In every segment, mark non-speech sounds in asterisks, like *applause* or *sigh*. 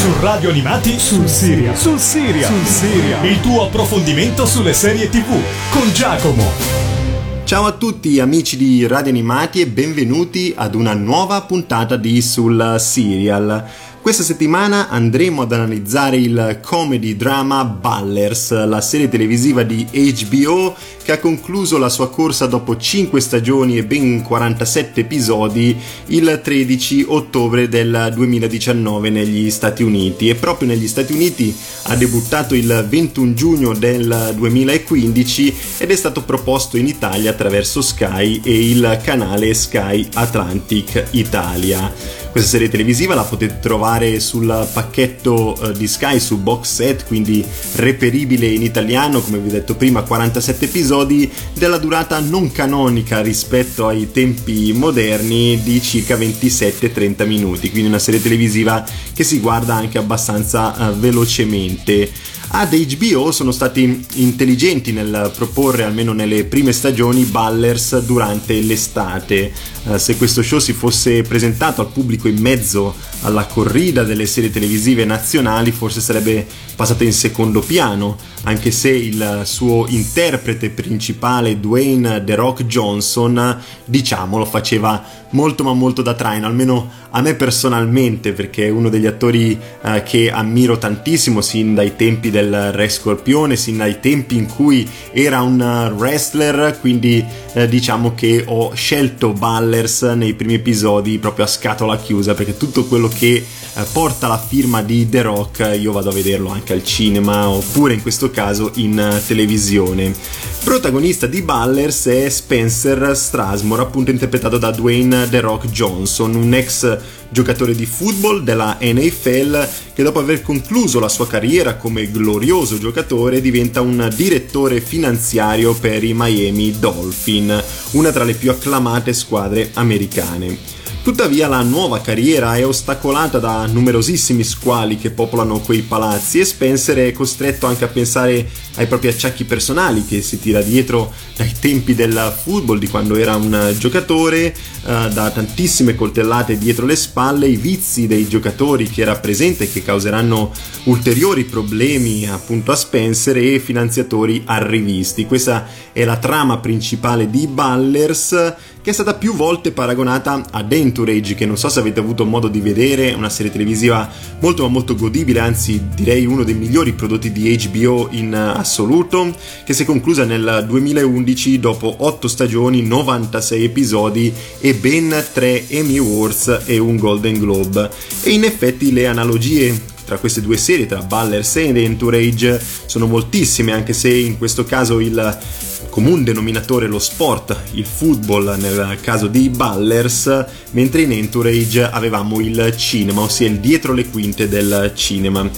Su Radio Animati sul Siria. Sul Siria. Sul Siria. Il tuo approfondimento sulle serie TV con Giacomo. Ciao a tutti amici di Radio Animati e benvenuti ad una nuova puntata di Sul Serial. Questa settimana andremo ad analizzare il comedy drama Ballers, la serie televisiva di HBO che ha concluso la sua corsa dopo 5 stagioni e ben 47 episodi il 13 ottobre del 2019 negli Stati Uniti e proprio negli Stati Uniti ha debuttato il 21 giugno del 2015 ed è stato proposto in Italia attraverso Sky e il canale Sky Atlantic Italia. Questa serie televisiva la potete trovare sul pacchetto uh, di Sky su box set, quindi reperibile in italiano, come vi ho detto prima, 47 episodi della durata non canonica rispetto ai tempi moderni di circa 27-30 minuti, quindi una serie televisiva che si guarda anche abbastanza uh, velocemente ad HBO sono stati intelligenti nel proporre, almeno nelle prime stagioni, Ballers durante l'estate. Uh, se questo show si fosse presentato al pubblico in mezzo alla corrida delle serie televisive nazionali, forse sarebbe passato in secondo piano, anche se il suo interprete principale, Dwayne The Rock Johnson, diciamo, lo faceva molto ma molto da traino, almeno a me personalmente, perché è uno degli attori uh, che ammiro tantissimo sin dai tempi del Re Scorpione, sin dai tempi in cui era un wrestler, quindi uh, diciamo che ho scelto Ballers nei primi episodi proprio a scatola chiusa, perché tutto quello che uh, porta la firma di The Rock io vado a vederlo anche al cinema oppure in questo caso in televisione. Protagonista di Ballers è Spencer Strasmore, appunto interpretato da Dwayne The Rock Johnson, un ex giocatore di football della NFL che dopo aver concluso la sua carriera come glorioso giocatore diventa un direttore finanziario per i Miami Dolphin, una tra le più acclamate squadre americane. Tuttavia la nuova carriera è ostacolata da numerosissimi squali che popolano quei palazzi e Spencer è costretto anche a pensare ai propri acciacchi personali che si tira dietro dai tempi del football, di quando era un giocatore, eh, da tantissime coltellate dietro le spalle, i vizi dei giocatori che rappresenta e che causeranno ulteriori problemi appunto a Spencer e finanziatori arrivisti. Questa è la trama principale di Ballers che è stata più volte paragonata ad Entourage, che non so se avete avuto modo di vedere, una serie televisiva molto ma molto godibile, anzi direi uno dei migliori prodotti di HBO in assoluto, che si è conclusa nel 2011 dopo 8 stagioni, 96 episodi e ben 3 Emmy Awards e un Golden Globe. E in effetti le analogie tra queste due serie, tra Ballers e Entourage, sono moltissime, anche se in questo caso il comune denominatore lo sport, il football nel caso di Ballers, mentre in Entourage avevamo il cinema, ossia il dietro le quinte del cinema.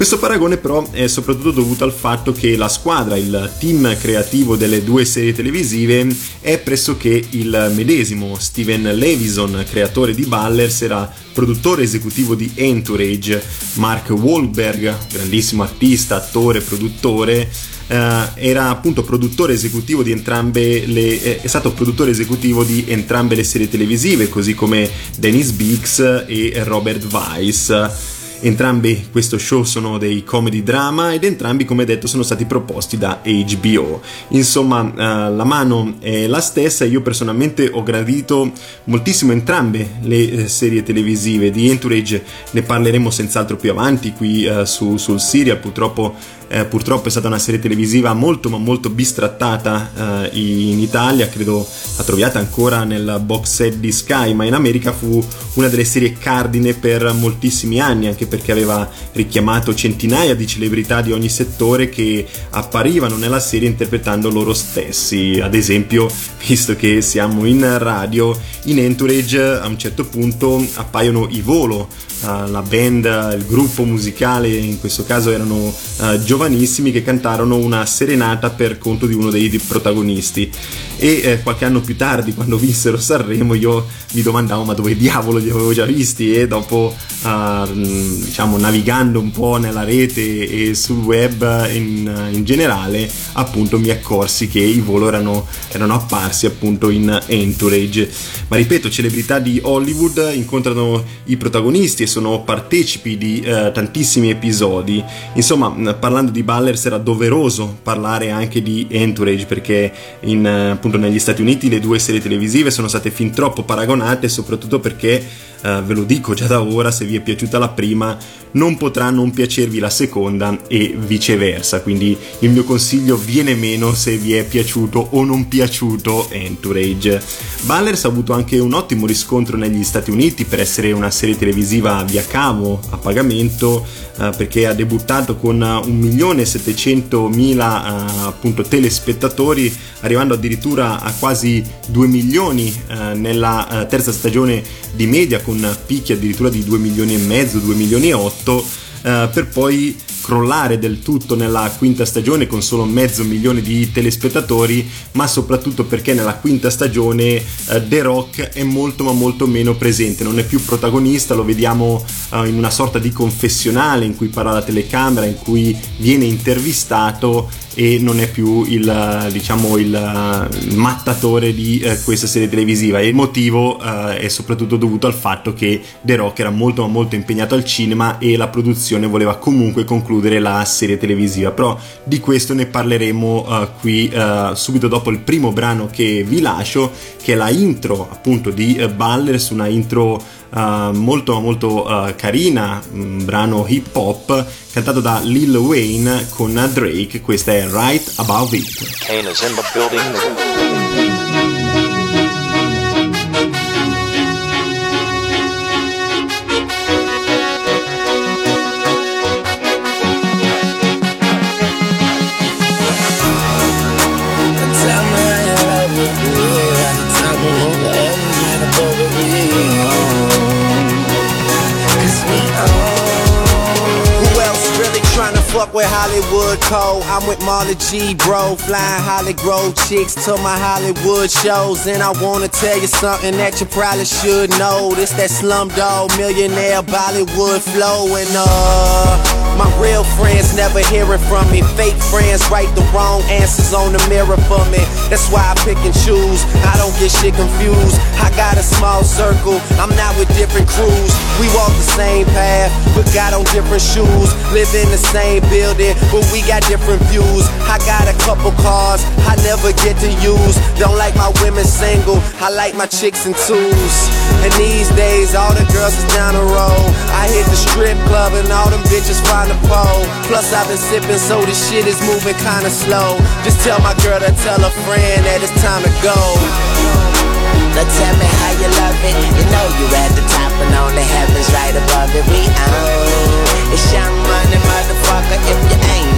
Questo paragone però è soprattutto dovuto al fatto che la squadra, il team creativo delle due serie televisive è pressoché il medesimo. Steven Levison, creatore di Ballers, era produttore esecutivo di Entourage. Mark Wahlberg, grandissimo artista, attore, produttore, Uh, era appunto produttore esecutivo di entrambe le eh, è stato produttore esecutivo di entrambe le serie televisive così come Dennis Biggs e Robert Weiss Entrambi questo show sono dei comedy drama ed entrambi, come detto, sono stati proposti da HBO. Insomma, uh, la mano è la stessa. Io personalmente ho gradito moltissimo entrambe le eh, serie televisive di Entourage. Ne parleremo senz'altro più avanti qui uh, su, sul Serial. Purtroppo eh, purtroppo è stata una serie televisiva molto ma molto bistrattata eh, in Italia, credo la troviate ancora nel box set di Sky, ma in America fu una delle serie cardine per moltissimi anni, anche perché aveva richiamato centinaia di celebrità di ogni settore che apparivano nella serie interpretando loro stessi. Ad esempio, visto che siamo in radio, in Entourage a un certo punto appaiono i Volo, uh, la band, il gruppo musicale, in questo caso erano uh, giovanissimi che cantarono una serenata per conto di uno dei protagonisti. E eh, qualche anno più tardi quando vissero Sanremo io mi domandavo ma dove diavolo li avevo già visti? E dopo uh, diciamo navigando un po' nella rete e sul web in, in generale appunto mi accorsi che i volo erano, erano apparsi appunto in Entourage. Ma ripeto celebrità di Hollywood incontrano i protagonisti e sono partecipi di uh, tantissimi episodi. Insomma parlando di Ballers era doveroso parlare anche di Entourage perché in, appunto negli Stati Uniti le due serie televisive sono state fin troppo paragonate soprattutto perché eh, ve lo dico già da ora, se vi è piaciuta la prima non potrà non piacervi la seconda e viceversa, quindi il mio consiglio viene meno se vi è piaciuto o non piaciuto Entourage. Ballers ha avuto anche un ottimo riscontro negli Stati Uniti per essere una serie televisiva via cavo a pagamento eh, perché ha debuttato con 1.700.000 eh, appunto telespettatori arrivando addirittura a quasi 2 milioni eh, nella eh, terza stagione di media con picchi addirittura di 2 milioni e mezzo, 2 milioni e 8 eh, per poi crollare del tutto nella quinta stagione con solo mezzo milione di telespettatori, ma soprattutto perché nella quinta stagione eh, The Rock è molto ma molto meno presente, non è più protagonista, lo vediamo eh, in una sorta di confessionale in cui parla alla telecamera, in cui viene intervistato e non è più il, diciamo, il, il mattatore di eh, questa serie televisiva. Il motivo eh, è soprattutto dovuto al fatto che The Rock era molto molto impegnato al cinema e la produzione voleva comunque concludere la serie televisiva però di questo ne parleremo uh, qui uh, subito dopo il primo brano che vi lascio che è la intro appunto di uh, Ballers una intro molto molto carina, un brano hip hop cantato da Lil Wayne con Drake, questa è Right Above It. Hollywood Code. I'm with Marley G, bro. Flying Hollywood chicks to my Hollywood shows. And I wanna tell you something that you probably should know. This that slumdog millionaire Bollywood flow. And uh, my real friends never hearing from me. Fake friends write the wrong answers on the mirror for me. That's why I pick and choose. I don't get shit confused. I got a small circle. I'm not with different crews. We walk the same path, but got on different shoes. Live in the same building but we got different views. I got a couple cars I never get to use. Don't like my women single, I like my chicks in twos. And these days, all the girls is down the road. I hit the strip club and all them bitches find a pole. Plus, I've been sipping, so this shit is moving kinda slow. Just tell my girl to tell a friend that it's time to go. Now tell me how you love it. You know you at the top and only heaven's right above it. We own. It's young money, motherfucker. If you ain't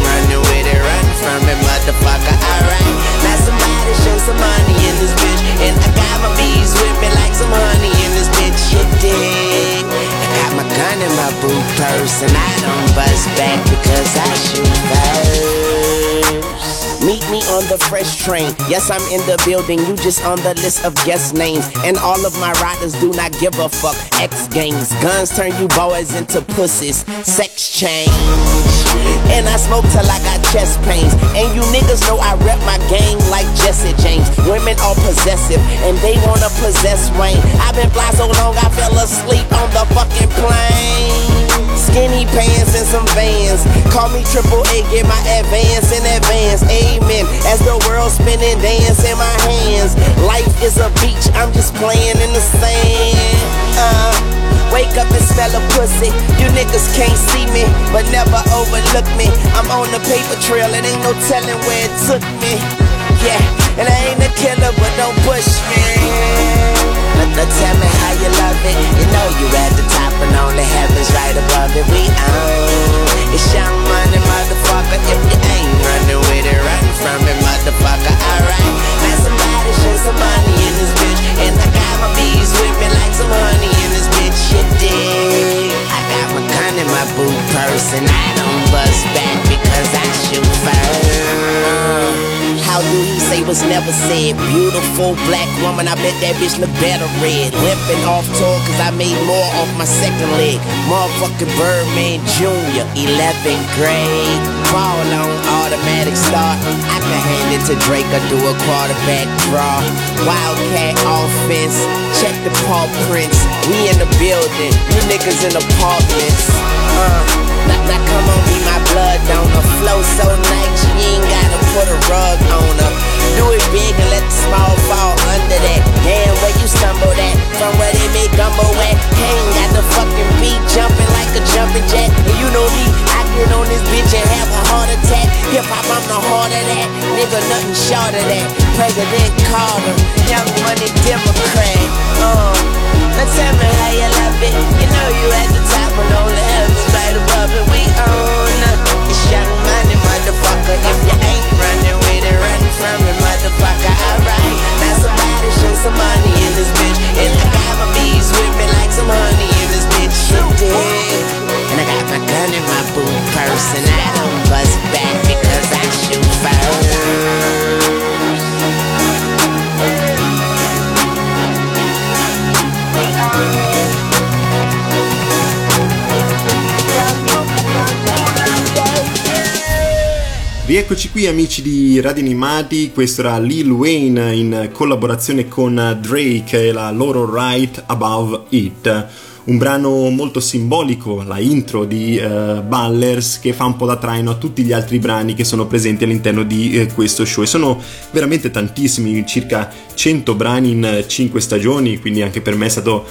from it, motherfucker. Alright. Now somebody show some money in this bitch. And I got my bees with me like some honey in this bitch. You dig? I got my gun in my boot purse and I don't bust back because I shoot first. Meet me on the fresh train. Yes, I'm in the building. You just on the list of guest names. And all of my riders do not give a fuck. X games. Guns turn you boys into pussies. Sex change. And I smoke till I got chest pains. And you niggas know I rep my gang like Jesse James. Women are possessive and they wanna possess Wayne. I've been fly so long I fell asleep on the fucking plane. Skinny pants and some vans. Call me triple A, get my advance in advance. Amen. As the world spinning, dance in my hands. Life is a beach, I'm just playing in the sand. Uh, wake up and smell a pussy. You niggas can't see me, but never overlook me. I'm on the paper trail, it ain't no telling where it took me. Yeah, and I ain't a killer, but don't push me. Now tell me how you love it. You know you at the top and only heaven's right above it. We own it's young money, motherfucker. If you ain't running with it, run from it, motherfucker. Alright, now somebody show some money in this bitch, and I got my bees with like some honey in this bitch. You dig? I got my gun in my boot purse, and I don't bust back because I shoot first. how do he say was never said? Beautiful black woman, I bet that bitch look better red. Limping off tour cause I made more off my second leg. Motherfucking Birdman Jr., 11th grade. Ball on automatic start. I can hand it to Drake or do a quarterback draw. Wildcat offense, check the paw prints. We in the building, you niggas in apartments. Uh. Now, now come on, blood donor. Flow so nice, you ain't gotta put a rug on her. Do it big and let the small fall under that. Damn, where you stumble at? From where they make gumbo at. Kane got the fucking beat jumping like a jumping jack. And you know me, I get on this bitch and have a heart attack. Hip hop, I'm the heart of that. Nigga, nothing short of that. President Carter, young money Democrat. Uh, now tell me how you love it. You know you at the purse, and I don't bust back because I shoot first. Rieccoci qui amici di Radio Animati, questo era Lil Wayne in collaborazione con Drake e la loro Right Above It, un brano molto simbolico, la intro di uh, Ballers che fa un po' da traino a tutti gli altri brani che sono presenti all'interno di uh, questo show. E sono veramente tantissimi, circa 100 brani in 5 stagioni, quindi anche per me è stato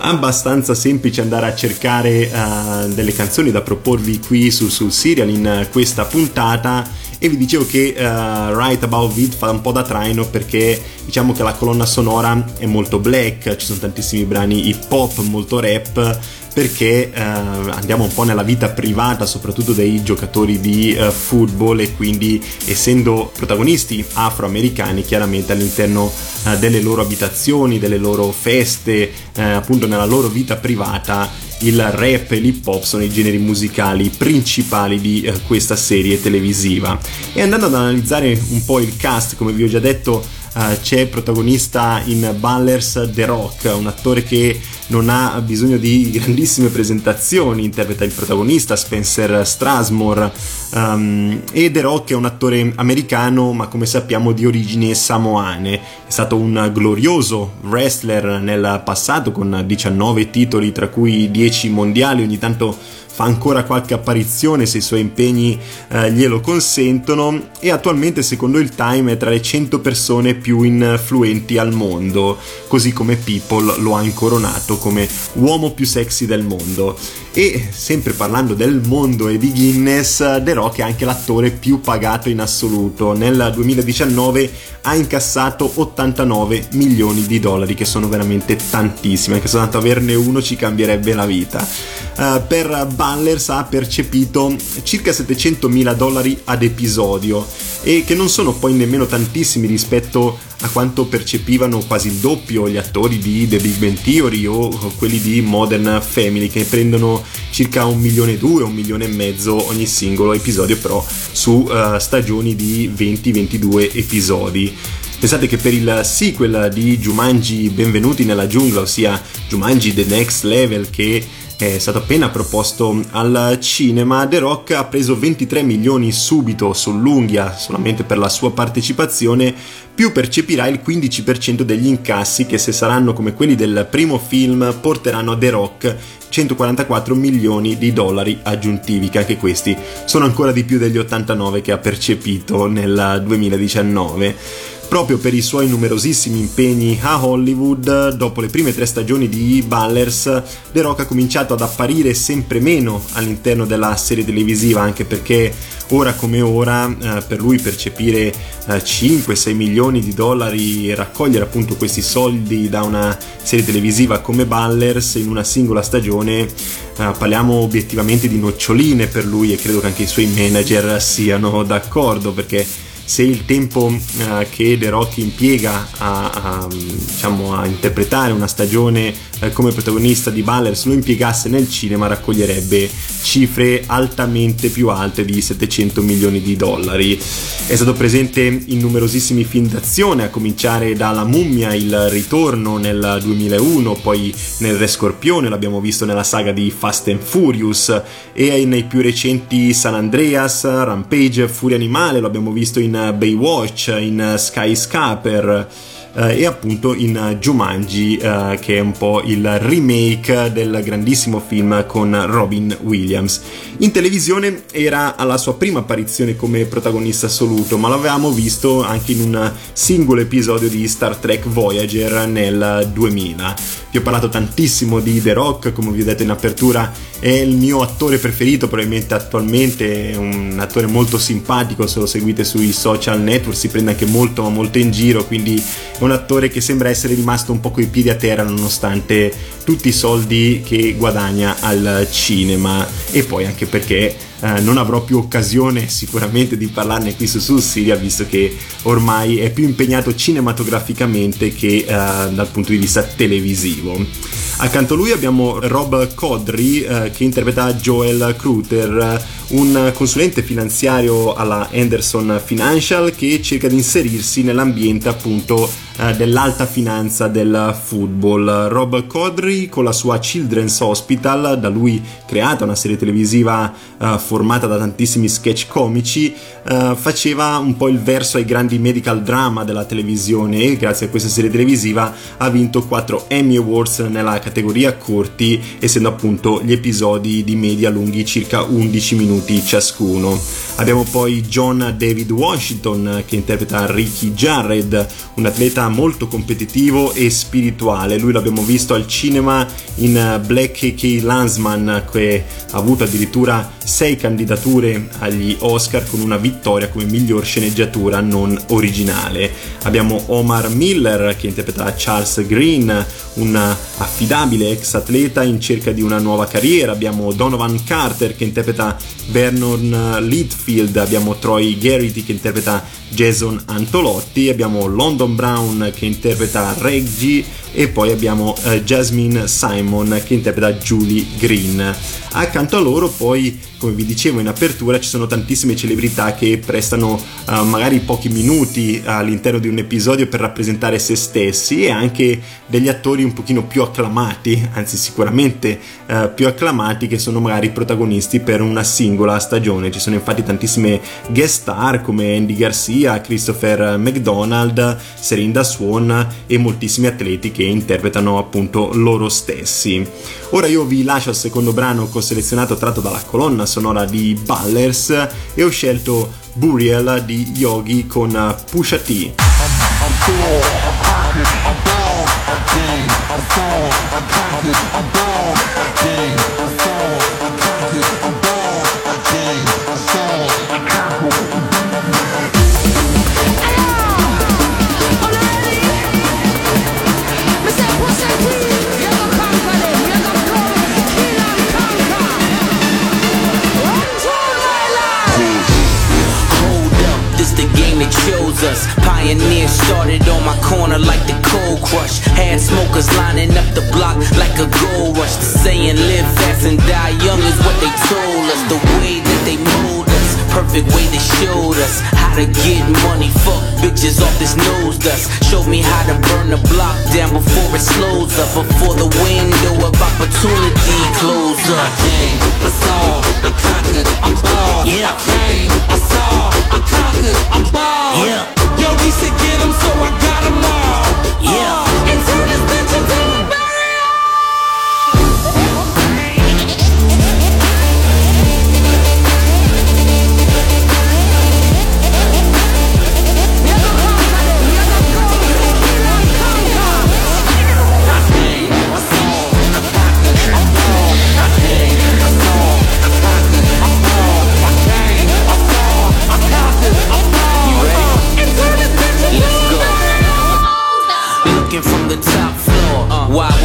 abbastanza semplice andare a cercare uh, delle canzoni da proporvi qui su, sul serial in questa puntata e vi dicevo che uh, Right About It fa un po' da traino perché diciamo che la colonna sonora è molto black, ci sono tantissimi brani hip hop, molto rap perché eh, andiamo un po' nella vita privata soprattutto dei giocatori di eh, football e quindi essendo protagonisti afroamericani chiaramente all'interno eh, delle loro abitazioni, delle loro feste, eh, appunto nella loro vita privata il rap e l'hip hop sono i generi musicali principali di eh, questa serie televisiva. E andando ad analizzare un po' il cast come vi ho già detto uh, c'è protagonista in Ballers The Rock, un attore che non ha bisogno di grandissime presentazioni, interpreta il protagonista Spencer Strasmore um, e The Rock è un attore americano ma come sappiamo di origini samoane, è stato un glorioso wrestler nel passato con 19 titoli tra cui 10 mondiali, ogni tanto fa ancora qualche apparizione se i suoi impegni eh, glielo consentono e attualmente secondo il Time è tra le 100 persone più influenti al mondo, così come People lo ha incoronato come uomo più sexy del mondo. E sempre parlando del mondo e di Guinness, The Rock è anche l'attore più pagato in assoluto. Nel 2019 ha incassato 89 milioni di dollari, che sono veramente tantissimi. Anche soltanto averne uno ci cambierebbe la vita. Uh, per Ballers ha percepito circa 700 mila dollari ad episodio e che non sono poi nemmeno tantissimi rispetto a quanto percepivano quasi il doppio gli attori di The Big Bang Theory o quelli di Modern Family che prendono circa un milione e due, un milione e mezzo ogni singolo episodio però su uh, stagioni di 20-22 episodi. Pensate che per il sequel di Jumanji Benvenuti nella giungla, ossia Jumanji The Next Level che è stato appena proposto al cinema, The Rock ha preso 23 milioni subito sull'unghia solamente per la sua partecipazione, più percepirà il 15% degli incassi che se saranno come quelli del primo film porteranno a The Rock 144 milioni di dollari aggiuntivi, che anche questi sono ancora di più degli 89 che ha percepito nel 2019 proprio per i suoi numerosissimi impegni a Hollywood, dopo le prime tre stagioni di Ballers, The Rock ha cominciato ad apparire sempre meno all'interno della serie televisiva, anche perché ora come ora eh, per lui percepire eh, 5-6 milioni di dollari e raccogliere appunto questi soldi da una serie televisiva come Ballers in una singola stagione, eh, parliamo obiettivamente di noccioline per lui e credo che anche i suoi manager siano d'accordo perché se il tempo uh, che The Rock impiega a, a, diciamo, a, interpretare una stagione eh, come protagonista di Ballers lo impiegasse nel cinema raccoglierebbe cifre altamente più alte di 700 milioni di dollari. È stato presente in numerosissimi film d'azione, a cominciare dalla Mummia, il ritorno nel 2001, poi nel Re Scorpione, l'abbiamo visto nella saga di Fast and Furious e nei più recenti San Andreas, Rampage, Furia Animale, lo abbiamo visto in Baywatch, in Skyscraper e appunto in Jumanji eh, che è un po' il remake del grandissimo film con Robin Williams. In televisione era alla sua prima apparizione come protagonista assoluto, ma l'avevamo visto anche in un singolo episodio di Star Trek Voyager nel 2000. Vi ho parlato tantissimo di The Rock, come vi ho detto in apertura, è il mio attore preferito probabilmente attualmente, è un attore molto simpatico, se lo seguite sui social network si prende anche molto ma molto in giro, quindi è un attore che sembra essere rimasto un po' coi piedi a terra nonostante tutti i soldi che guadagna al cinema. E poi anche perché eh, non avrò più occasione sicuramente di parlarne qui su Sul Siria visto che ormai è più impegnato cinematograficamente che eh, dal punto di vista televisivo. Accanto a lui abbiamo Rob Codry eh, che interpreta Joel Kruter, un consulente finanziario alla Anderson Financial che cerca di inserirsi nell'ambiente appunto eh, dell'alta finanza del football. Rob Codry con la sua Children's Hospital, da lui creata una serie televisiva eh, formata da tantissimi sketch comici, eh, faceva un po' il verso ai grandi medical drama della televisione e grazie a questa serie televisiva ha vinto 4 Emmy Awards nella categoria corti, essendo appunto gli episodi di media lunghi circa 11 minuti ciascuno. Abbiamo poi John David Washington che interpreta Ricky Jarred, un atleta molto competitivo e spirituale. Lui l'abbiamo visto al cinema in Black K. Landsman che ha avuto addirittura 6 candidature agli Oscar con una vittoria come miglior sceneggiatura non originale. Abbiamo Omar Miller che interpreta Charles Green, un affidabile ex atleta in cerca di una nuova carriera. Abbiamo Donovan Carter che interpreta Vernon Litfield, abbiamo Troy Garrity che interpreta Jason Antolotti, abbiamo London Brown che interpreta Reggie e poi abbiamo uh, Jasmine Simon che interpreta Julie Green. Accanto a loro poi, come vi dicevo in apertura, ci sono tantissime celebrità che prestano uh, magari pochi minuti all'interno di un episodio per rappresentare se stessi e anche degli attori un pochino più acclamati, anzi sicuramente uh, più acclamati che sono magari protagonisti per una singola stagione. Ci sono infatti tantissime guest star come Andy Garcia, Christopher McDonald, Serinda Swan e moltissimi atleti che interpretano appunto loro stessi. Ora io vi lascio al secondo brano che ho selezionato tratto dalla colonna sonora di Ballers e ho scelto Burial di Yogi con Pusha T. chose Had lining up the block like a gold rush. The saying live fast and die young is what they told us. The way that they mold us, perfect way they showed us how to get money. Fuck bitches off this nose dust. Showed me how to burn the block down before it slows up. Before the window of opportunity close up. I came, I saw, I conquered, I'm born. Yeah. I came, I saw, I conquered, I'm born. Yeah. Yo, we said get 'em, so I got 'em all. Yeah. Uh, and turn this bitch into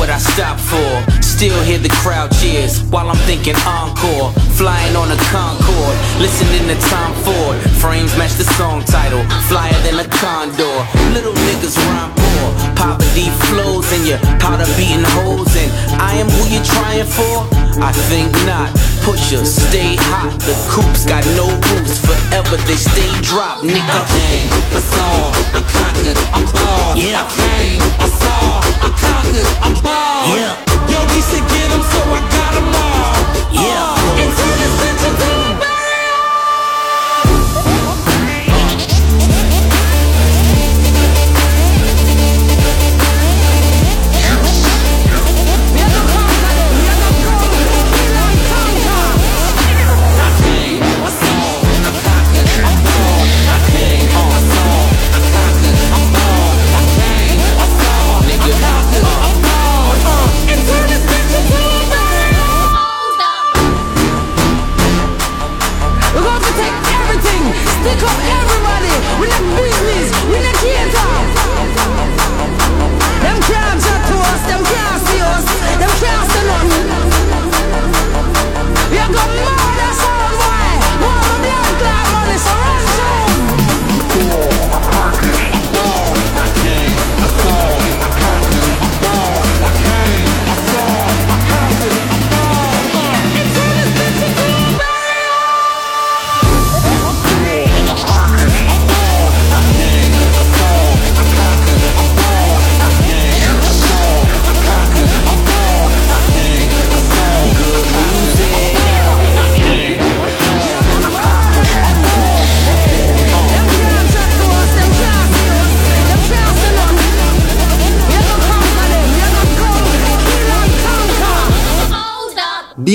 would I stop for? Still hear the crowd cheers while I'm thinking encore. Flying on a Concorde, listening to Tom Ford. Frames match the song title, flyer than a condor. Little niggas rhyme poor. Poverty flows in your powder beating holes, and I am who you're trying for. I think not. Pusher, stay hot. The coops got no roots. Forever they stay drop, nigga. I came, I saw, I conquered, I'm ball. Yeah. I came, I saw, I conquered, I'm ball. Yeah. Yo, we said get them, so I got them all. Yeah. Uh,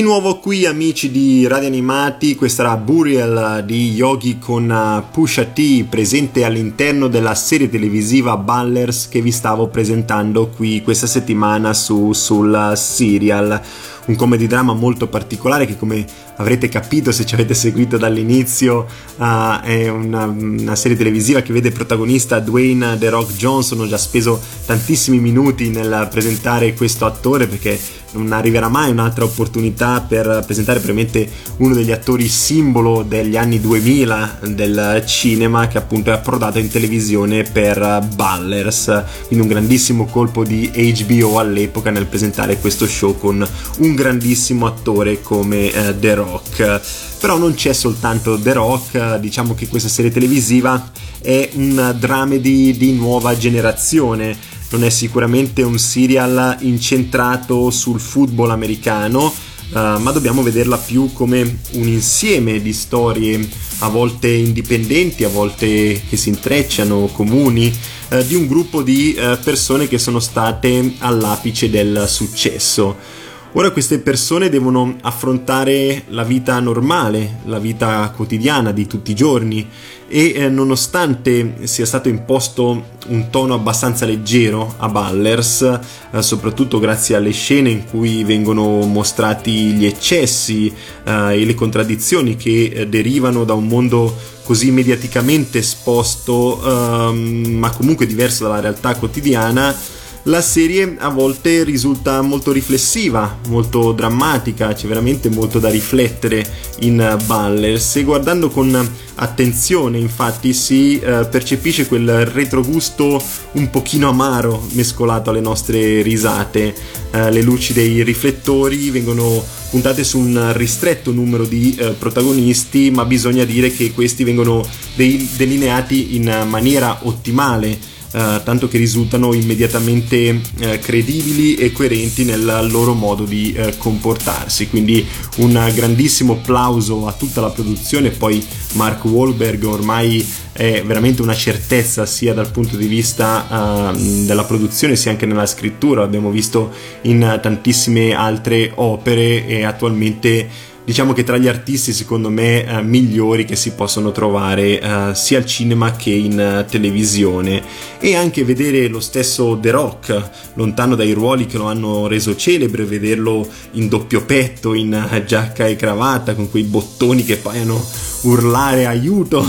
nuovo qui amici di Radio Animati, questa era Burial di Yogi con uh, Pusha T presente all'interno della serie televisiva Ballers che vi stavo presentando qui questa settimana su, sul serial un comedy drama molto particolare che come avrete capito se ci avete seguito dall'inizio uh, è una, una, serie televisiva che vede protagonista Dwayne The Rock Johnson. Ho già speso tantissimi minuti nel presentare questo attore perché non arriverà mai un'altra opportunità per presentare probabilmente uno degli attori simbolo degli anni 2000 del cinema che appunto è approdato in televisione per Ballers. Quindi un grandissimo colpo di HBO all'epoca nel presentare questo show con un grandissimo attore come eh, The Rock. Però non c'è soltanto The Rock, diciamo che questa serie televisiva è un dramedy di nuova generazione. Non è sicuramente un serial incentrato sul football americano, Uh, ma dobbiamo vederla più come un insieme di storie a volte indipendenti, a volte che si intrecciano, comuni, uh, di un gruppo di uh, persone che sono state all'apice del successo. Ora queste persone devono affrontare la vita normale, la vita quotidiana di tutti i giorni e eh, nonostante sia stato imposto un tono abbastanza leggero a Ballers, eh, soprattutto grazie alle scene in cui vengono mostrati gli eccessi eh, e le contraddizioni che eh, derivano da un mondo così mediaticamente esposto, ehm, ma comunque diverso dalla realtà quotidiana, la serie a volte risulta molto riflessiva, molto drammatica, c'è veramente molto da riflettere in Ballers e guardando con attenzione infatti si eh, percepisce quel retrogusto un pochino amaro mescolato alle nostre risate. Eh, le luci dei riflettori vengono puntate su un ristretto numero di eh, protagonisti, ma bisogna dire che questi vengono delineati in maniera ottimale eh, tanto che risultano immediatamente eh, credibili e coerenti nel loro modo di eh, comportarsi. Quindi un grandissimo applauso a tutta la produzione, poi Mark Wahlberg ormai è veramente una certezza sia dal punto di vista uh, della produzione sia anche nella scrittura, l'abbiamo visto in tantissime altre opere e attualmente diciamo che tra gli artisti secondo me eh, migliori che si possono trovare eh, sia al cinema che in uh, televisione. E anche vedere lo stesso The Rock lontano dai ruoli che lo hanno reso celebre vederlo in doppio petto in uh, giacca e cravatta con quei bottoni che paiano urlare aiuto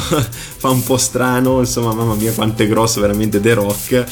fa un po' strano insomma mamma mia quanto è grosso veramente The Rock.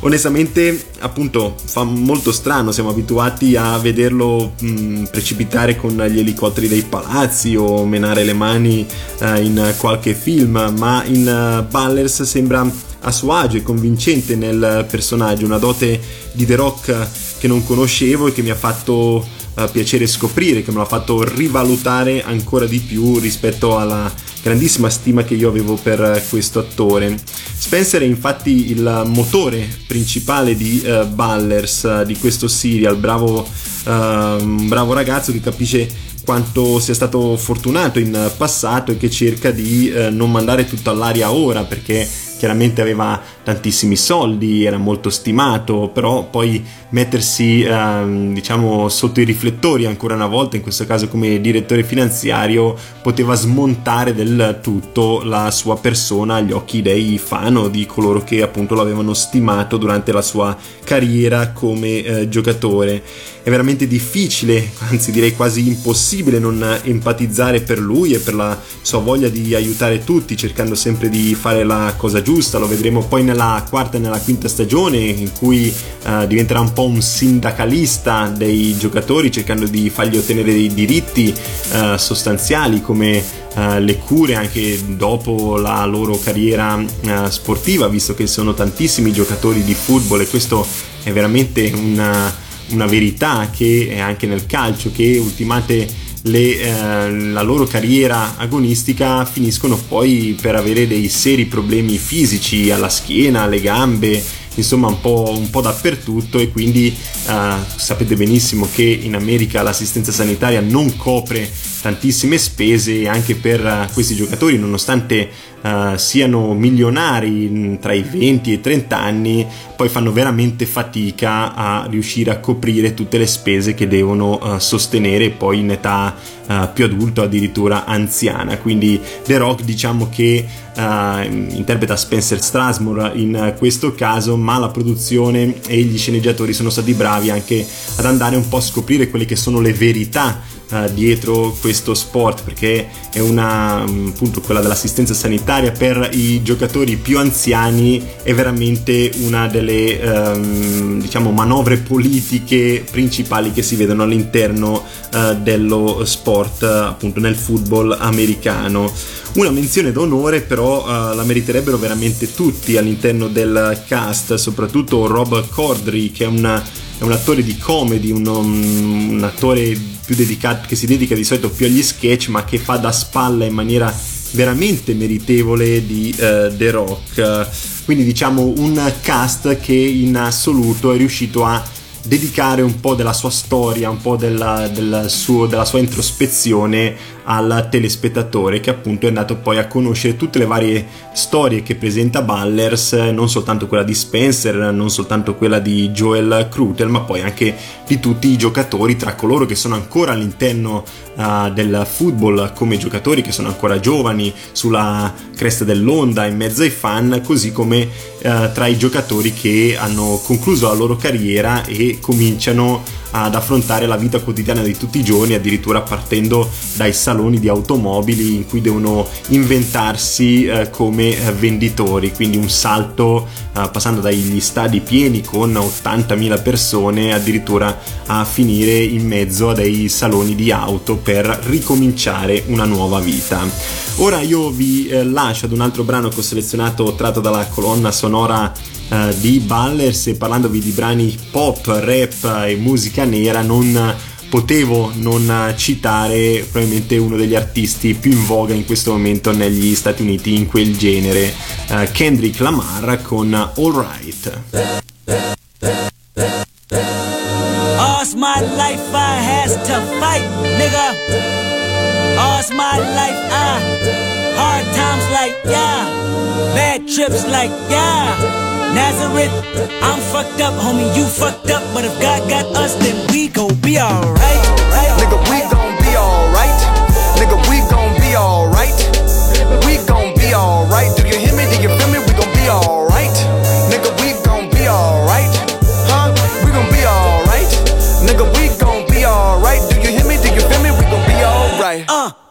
Onestamente appunto fa molto strano siamo abituati a vederlo mh, precipitare con gli elicotteri dei palazzi o menare le mani uh, in qualche film ma in uh, Ballers sembra a suo agio e convincente nel personaggio, una dote di The Rock che non conoscevo e che mi ha fatto piacere scoprire, che me l'ha fatto rivalutare ancora di più rispetto alla grandissima stima che io avevo per questo attore. Spencer è infatti il motore principale di uh, Ballers, uh, di questo serial, bravo, un bravo ragazzo che capisce quanto sia stato fortunato in passato e che cerca di eh, non mandare tutto all'aria ora perché chiaramente aveva tantissimi soldi, era molto stimato, però poi mettersi ehm, diciamo sotto i riflettori ancora una volta, in questo caso come direttore finanziario, poteva smontare del tutto la sua persona agli occhi dei fan o di coloro che appunto l'avevano stimato durante la sua carriera come eh, giocatore. È veramente difficile, *laughs* anzi direi quasi impossibile non empatizzare per lui e per la sua voglia di aiutare tutti, cercando sempre di fare la cosa giusta. Lo vedremo poi nella quarta e nella quinta stagione in cui uh, diventerà un po' un sindacalista dei giocatori, cercando di fargli ottenere dei diritti uh, sostanziali come uh, le cure anche dopo la loro carriera sportiva, visto che sono tantissimi giocatori di football e questo è veramente una una verità che è anche nel calcio che ultimate le, eh, la loro carriera agonistica finiscono poi per avere dei seri problemi fisici alla schiena, alle gambe, insomma un po', un po dappertutto e quindi eh, sapete benissimo che in America l'assistenza sanitaria non copre tantissime spese anche per uh, questi giocatori nonostante uh, siano milionari tra i 20 e i 30 anni poi fanno veramente fatica a riuscire a coprire tutte le spese che devono uh, sostenere poi in età più adulta o addirittura anziana. Quindi The Rock diciamo che interpreta Spencer Strasmore in questo caso ma la produzione e gli sceneggiatori sono stati bravi anche ad andare un po' a scoprire quelle che sono le verità uh, dietro questo sport perché è una mm, appunto quella dell'assistenza sanitaria per i giocatori più anziani è veramente una delle um, diciamo manovre politiche principali che si vedono all'interno uh, dello sport appunto nel football americano. Una menzione d'onore però uh, la meriterebbero veramente tutti all'interno del cast soprattutto Rob Cordry che è una è un attore di comedy, un, un attore dedicato, che si dedica di solito più agli sketch, ma che fa da spalla in maniera veramente meritevole di uh, The Rock. Quindi diciamo un cast che in assoluto è riuscito a dedicare un po' della sua storia, un po' della, del suo, della sua introspezione al telespettatore che appunto è andato poi a conoscere tutte le varie storie che presenta Ballers, non soltanto quella di Spencer, non soltanto quella di Joel Krutel, ma poi anche di tutti i giocatori, tra coloro che sono ancora all'interno uh, del football come giocatori, che sono ancora giovani, sulla cresta dell'onda, in mezzo ai fan, così come uh, tra i giocatori che hanno concluso la loro carriera e cominciano ad affrontare la vita quotidiana di tutti i giorni, addirittura partendo dai saloni di automobili in cui devono inventarsi eh, come eh, venditori, quindi un salto eh, passando dagli stadi pieni con 80.000 persone addirittura a finire in mezzo a dei saloni di auto per ricominciare una nuova vita. Ora io vi eh, lascio ad un altro brano che ho selezionato tratto dalla colonna sonora uh, di Ballers e parlandovi di brani pop, rap e musica nera non potevo non citare probabilmente uno degli artisti più in voga in questo momento negli Stati Uniti in quel genere, uh, Kendrick Lamar con All Right. All's my life I has to fight, nigga. All's my life I hard times like yeah, bad trips like yeah. Nazareth. I'm fucked up, homie, you fucked up. But if God got us, then we gon' be alright. Nigga, we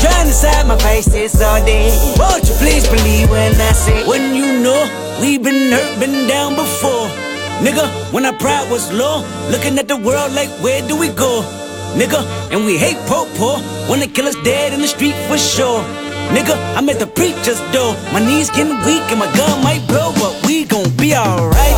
Trying to side my face faces all day. Won't you please believe when I say, when you know we've been hurt, been down before. Nigga, when our pride was low, looking at the world like, where do we go? Nigga, and we hate po po they kill us dead in the street for sure. Nigga, I'm at the preacher's door. My knees getting weak and my gun might blow, but we gon' be alright.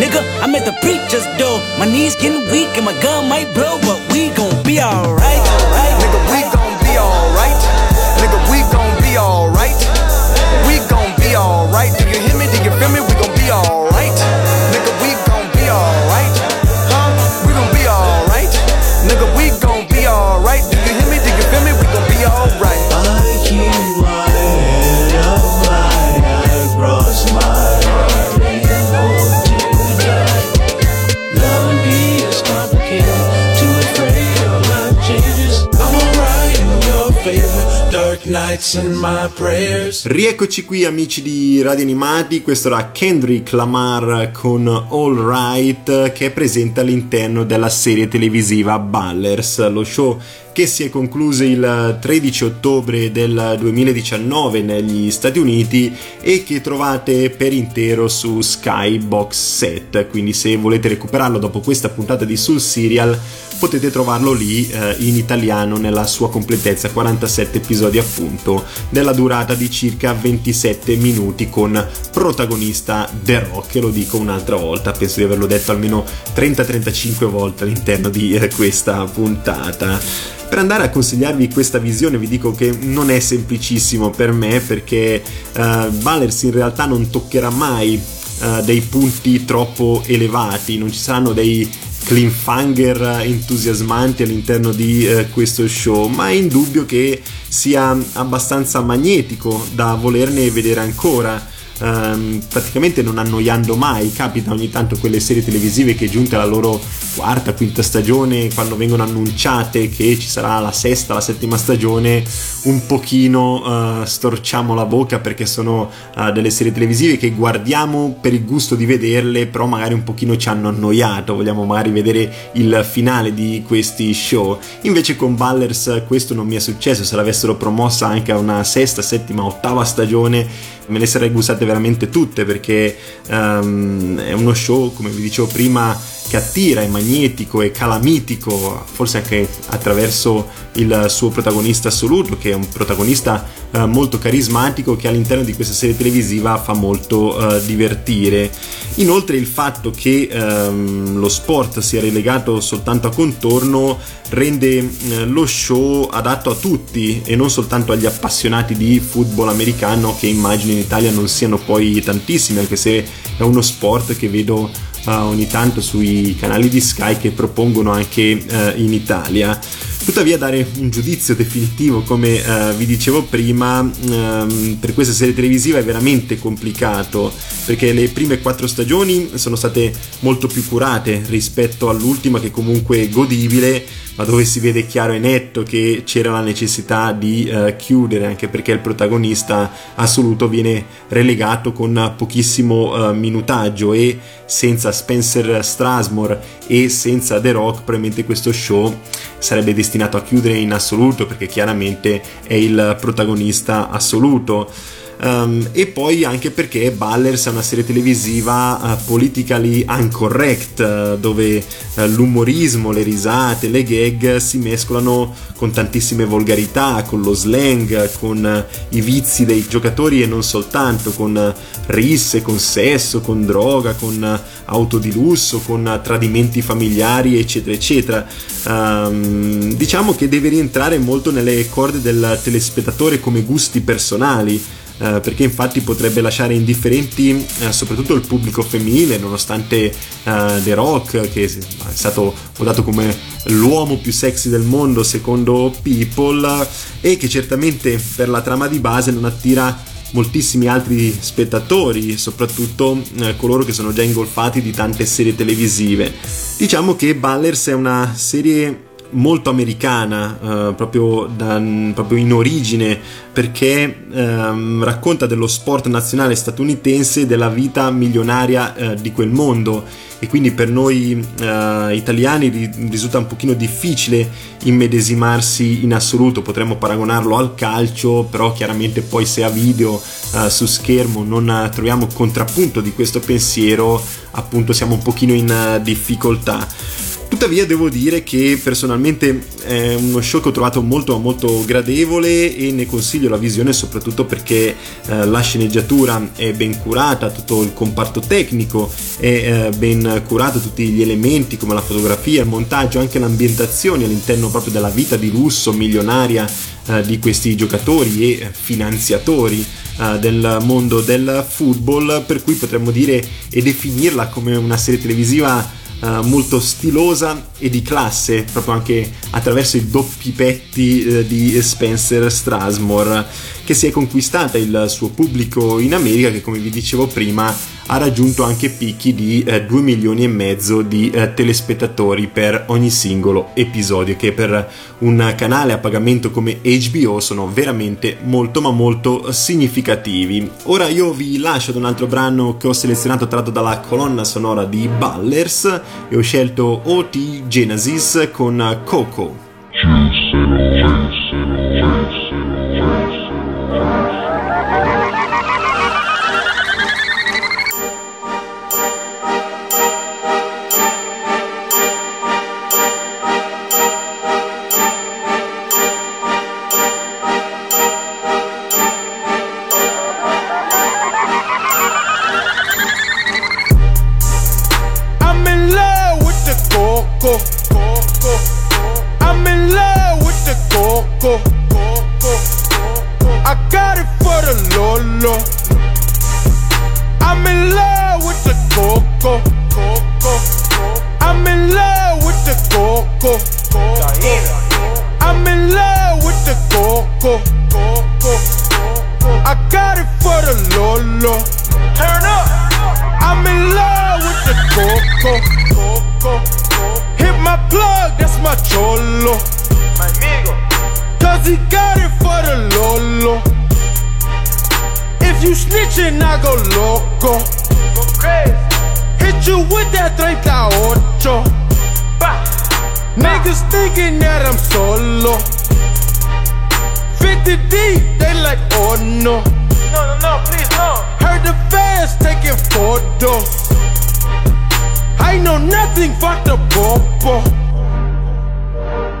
Nigga, I'm at the preacher's door. My knees getting weak and my gun might blow, but we gon' be alright. Nigga, we gon' be alright. Nigga, we gon' be alright. Rieccoci qui amici di Radio Animati, questo era Kendrick Lamar con All Right che è presente all'interno della serie televisiva Ballers, lo show che si è concluso il 13 ottobre del 2019 negli Stati Uniti e che trovate per intero su Skybox 7, quindi se volete recuperarlo dopo questa puntata di Sul Serial potete trovarlo lì eh, in italiano nella sua completezza, 47 episodi appunto, della durata di circa 27 minuti con protagonista The Rock, lo dico un'altra volta, penso di averlo detto almeno 30-35 volte all'interno di eh, questa puntata. Per andare a consigliarvi questa visione vi dico che non è semplicissimo per me perché uh, Ballers in realtà non toccherà mai uh, dei punti troppo elevati, non ci saranno dei cliffhanger entusiasmanti all'interno di uh, questo show, ma è indubbio che sia abbastanza magnetico da volerne vedere ancora. Um, praticamente non annoiando mai. Capita ogni tanto quelle serie televisive che giunte alla loro quarta, quinta stagione, quando vengono annunciate che ci sarà la sesta, la settima stagione, un pochino uh, storciamo la bocca perché sono uh, delle serie televisive che guardiamo per il gusto di vederle, però magari un pochino ci hanno annoiato, vogliamo magari vedere il finale di questi show. Invece con Ballers questo non mi è successo, se l'avessero promossa anche a una sesta, settima, ottava stagione me le sarei gustate veramente tutte perché um, è uno show, come vi dicevo prima, che attira, è magnetico, è calamitico, forse anche attraverso il suo protagonista assoluto, che è un protagonista uh, molto carismatico che all'interno di questa serie televisiva fa molto uh, divertire. Inoltre il fatto che um, lo sport sia relegato soltanto a contorno rende uh, lo show adatto a tutti e non soltanto agli appassionati di football americano che immagino in Italia non siano poi tantissimi, anche se è uno sport che vedo ogni tanto sui canali di Sky che propongono anche uh, in Italia. Tuttavia dare un giudizio definitivo, come eh, vi dicevo prima, ehm, per questa serie televisiva è veramente complicato, perché le prime quattro stagioni sono state molto più curate rispetto all'ultima che comunque è godibile, ma dove si vede chiaro e netto che c'era la necessità di eh, chiudere, anche perché il protagonista assoluto viene relegato con pochissimo eh, minutaggio e senza Spencer Strasmore e senza The Rock probabilmente questo show sarebbe destinato a chiudere in assoluto perché chiaramente è il protagonista assoluto. Um, e poi anche perché Ballers è una serie televisiva uh, politically incorrect uh, dove uh, l'umorismo, le risate, le gag si mescolano con tantissime volgarità, con lo slang, con i vizi dei giocatori e non soltanto, con risse, con sesso, con droga, con auto di lusso, con tradimenti familiari, eccetera, eccetera. Um, diciamo che deve rientrare molto nelle corde del telespettatore come gusti personali. Uh, perché infatti potrebbe lasciare indifferenti uh, soprattutto il pubblico femminile, nonostante uh, The Rock, che è stato votato come l'uomo più sexy del mondo secondo People, e che certamente per la trama di base non attira moltissimi altri spettatori, soprattutto eh, coloro che sono già ingolfati di tante serie televisive. Diciamo che Ballers è una serie molto americana, eh, proprio, da, proprio, in origine, perché ehm, racconta dello sport nazionale statunitense della vita milionaria eh, di quel mondo e quindi per noi eh, italiani risulta un pochino difficile immedesimarsi in assoluto, potremmo paragonarlo al calcio, però chiaramente poi se a video eh, su schermo non troviamo contrappunto di questo pensiero, appunto siamo un pochino in uh, difficoltà. Tuttavia devo dire che personalmente è uno show che ho trovato molto molto gradevole e ne consiglio la visione soprattutto perché eh, la sceneggiatura è ben curata, tutto il comparto tecnico è eh, ben curato, tutti gli elementi come la fotografia, il montaggio, anche l'ambientazione all'interno proprio della vita di lusso milionaria eh, di questi giocatori e finanziatori eh, del mondo del football, per cui potremmo dire e definirla come una serie televisiva Uh, molto stilosa e di classe, proprio anche attraverso i doppi petti uh, di Spencer Strasmore, che si è conquistata il suo pubblico in America, che come vi dicevo prima ha raggiunto anche picchi di uh, 2 milioni e mezzo di telespettatori per ogni singolo episodio, che per un canale a pagamento come HBO sono veramente molto ma molto significativi. Ora io vi lascio ad un altro brano che ho selezionato tratto dalla colonna sonora di Ballers e ho scelto OT Genesis con Coco. I'm in love with the coco. I'm in love with the coco. I'm in love with the coco. I got it for the Lolo. Turn up. I'm in love with the coco. Hit my plug, that's my cholo. Cause he got it for the Lolo. You snitching, I go loco. Hit you with that 38. Niggas thinking that I'm solo. 50 deep, they like, oh no. No, no, no, please, no. Heard the fans taking photos. I know nothing but the popo.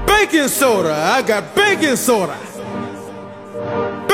Baking soda, I got baking soda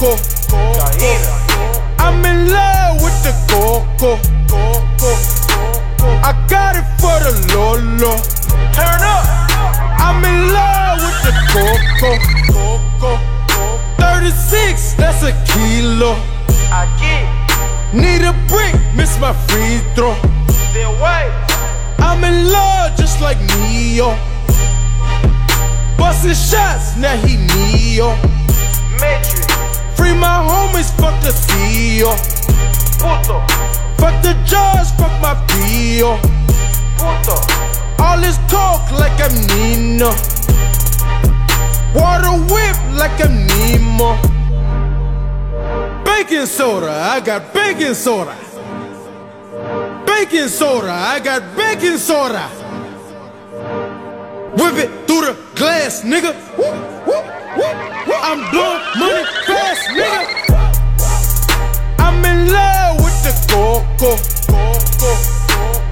coco. I'm in love with the coco. I got it for the Lolo. Turn up. I'm in love with the coco. 36, that's a kilo. I get. Need a brick, miss my free throw. Then wait. I'm in love just like Neo. Busting shots, now he Neo. Matrix. Free my homies, fuck the CEO. Puto. Fuck the judge, fuck my PO. Puto. All this talk like I'm Nino. Water whip like I'm Nemo. Baking soda, I got baking soda. Baking soda, I got baking soda. Whip it through the glass, nigga. Whoop, whoop, whoop, whoop. I'm blowing money fast, nigga. I'm in love with the coco.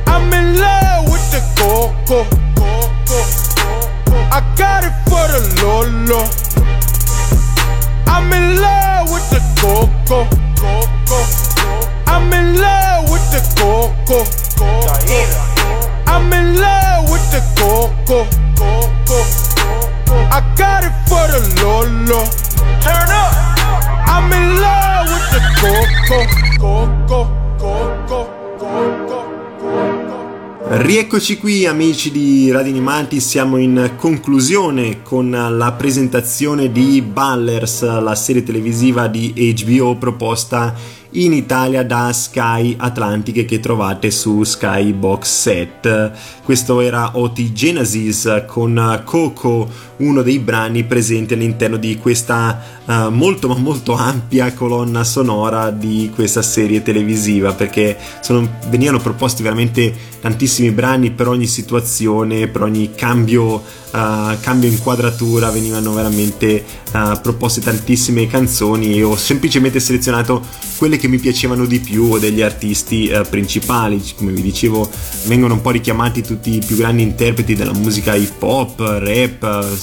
I'm in love with the coco. I got it for the Lolo. I'm in love with the coco. I'm in love with the coco. I'm in love with the coco. I got it for the Lolo. Turn up. I'm in love with the coco. Coco. Coco. Coco. Rieccoci qui amici di Radio Animati, siamo in conclusione con la presentazione di Ballers, la serie televisiva di HBO proposta in Italia da Sky Atlantic che trovate su Sky Box Set. Questo era OT Genesis con Coco, uno dei brani presenti all'interno di questa uh, molto ma molto ampia colonna sonora di questa serie televisiva perché sono, venivano proposti veramente tantissimi brani per ogni situazione, per ogni cambio, uh, cambio inquadratura, venivano veramente uh, proposte tantissime canzoni e ho semplicemente selezionato quelle che mi piacevano di più o degli artisti uh, principali, come vi dicevo vengono un po' richiamati tutti i più grandi interpreti della musica hip hop, rap,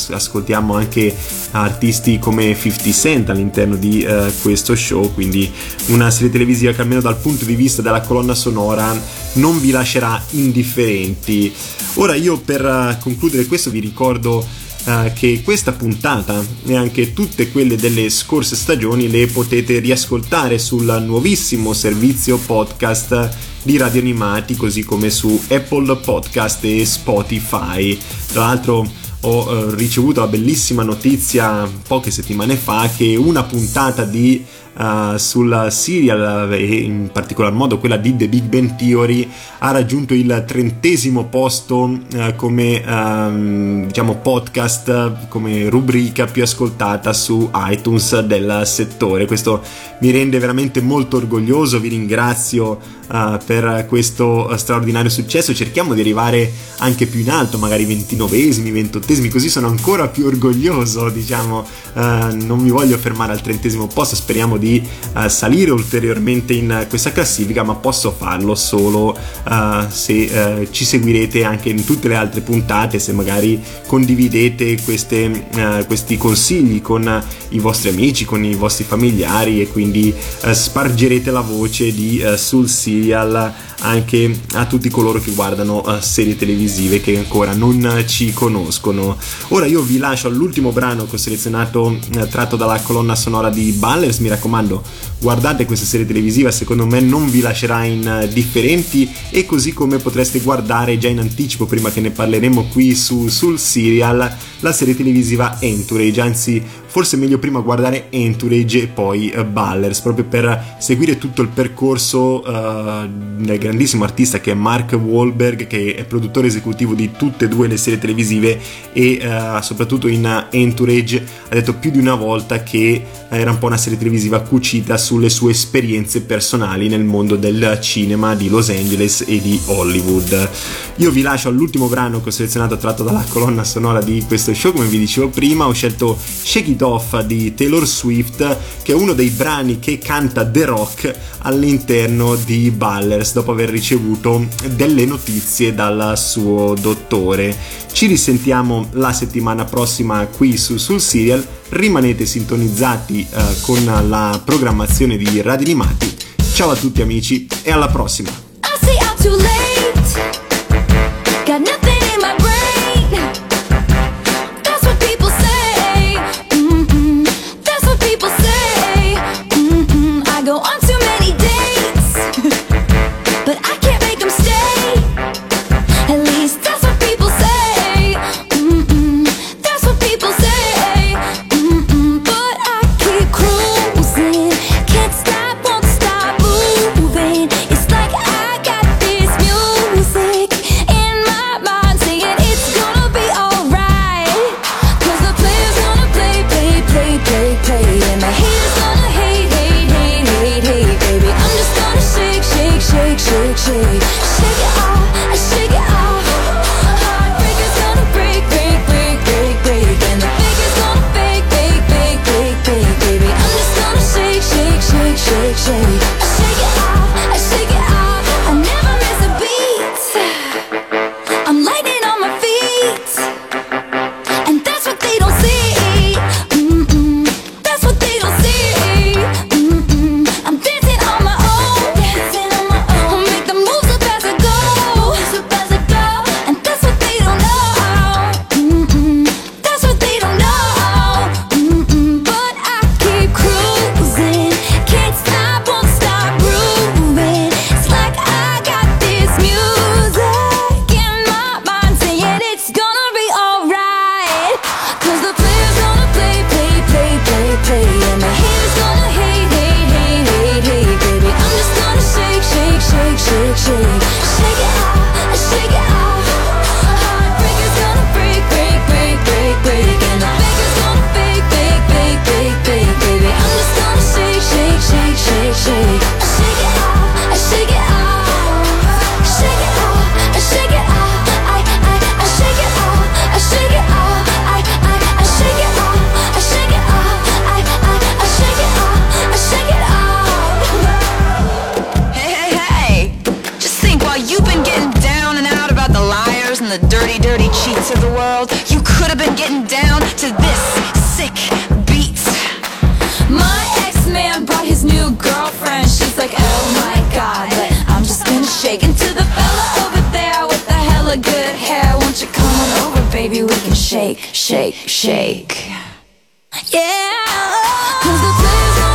ascoltiamo anche artisti come 50 Cent all'interno di questo show, quindi una serie televisiva che almeno dal punto di vista della colonna sonora non vi lascerà indifferenti. Ora io per concludere questo vi ricordo Uh, che questa puntata e anche tutte quelle delle scorse stagioni le potete riascoltare sul nuovissimo servizio podcast di Radio Animati, così come su Apple Podcast e Spotify. Tra l'altro ho eh, ricevuto la bellissima notizia poche settimane fa che una puntata di eh, Uh, sulla serial eh, e in particolar modo quella di The Big Bang Theory ha raggiunto il trentesimo posto uh, come um, diciamo podcast come rubrica più ascoltata su iTunes del settore. Questo mi rende veramente molto orgoglioso vi ringrazio uh, per questo straordinario successo. Cerchiamo di arrivare anche più in alto magari 29esimi trentesimi, così sono ancora più orgoglioso, diciamo, eh, non mi voglio fermare al trentesimo posto, speriamo di eh, salire ulteriormente in questa classifica, ma posso farlo solo eh, se eh, ci seguirete anche in tutte le altre puntate, se magari condividete queste, eh, questi consigli con i vostri amici, con i vostri familiari e quindi eh, spargerete la voce di Sul Serial anche a tutti coloro che guardano serie televisive che ancora non ci conoscono. Ora io vi lascio all'ultimo brano che ho selezionato uh, tratto dalla colonna sonora di Ballers, mi raccomando guardate questa serie televisiva, secondo me non vi lascerà indifferenti e così come potreste guardare già in anticipo prima che ne parleremo qui su, sul serial la serie televisiva Entourage, anzi forse è meglio prima guardare Entourage e poi uh, Ballers, proprio per seguire tutto il percorso uh, del grandissimo artista che è Mark Wahlberg, che è produttore esecutivo di tutte e due le serie televisive e uh, soprattutto in Entourage ha detto più di una volta che era un po' una serie televisiva cucita sulle sue esperienze personali nel mondo del cinema di Los Angeles e di Hollywood. Io vi lascio all'ultimo brano che ho selezionato tratto dalla colonna sonora di questo show, come vi dicevo prima, ho scelto Shake It Off di Taylor Swift, che è uno dei brani che canta The Rock all'interno di Ballers dopo aver ricevuto delle notizie dal suo dottore. Ci risentiamo la settimana prossima qui su, sul serial, rimanete sintonizzati eh, con la programmazione di Radio Animati. Ciao a tutti amici e alla prossima! shake, shake, shake. Yeah. Cause the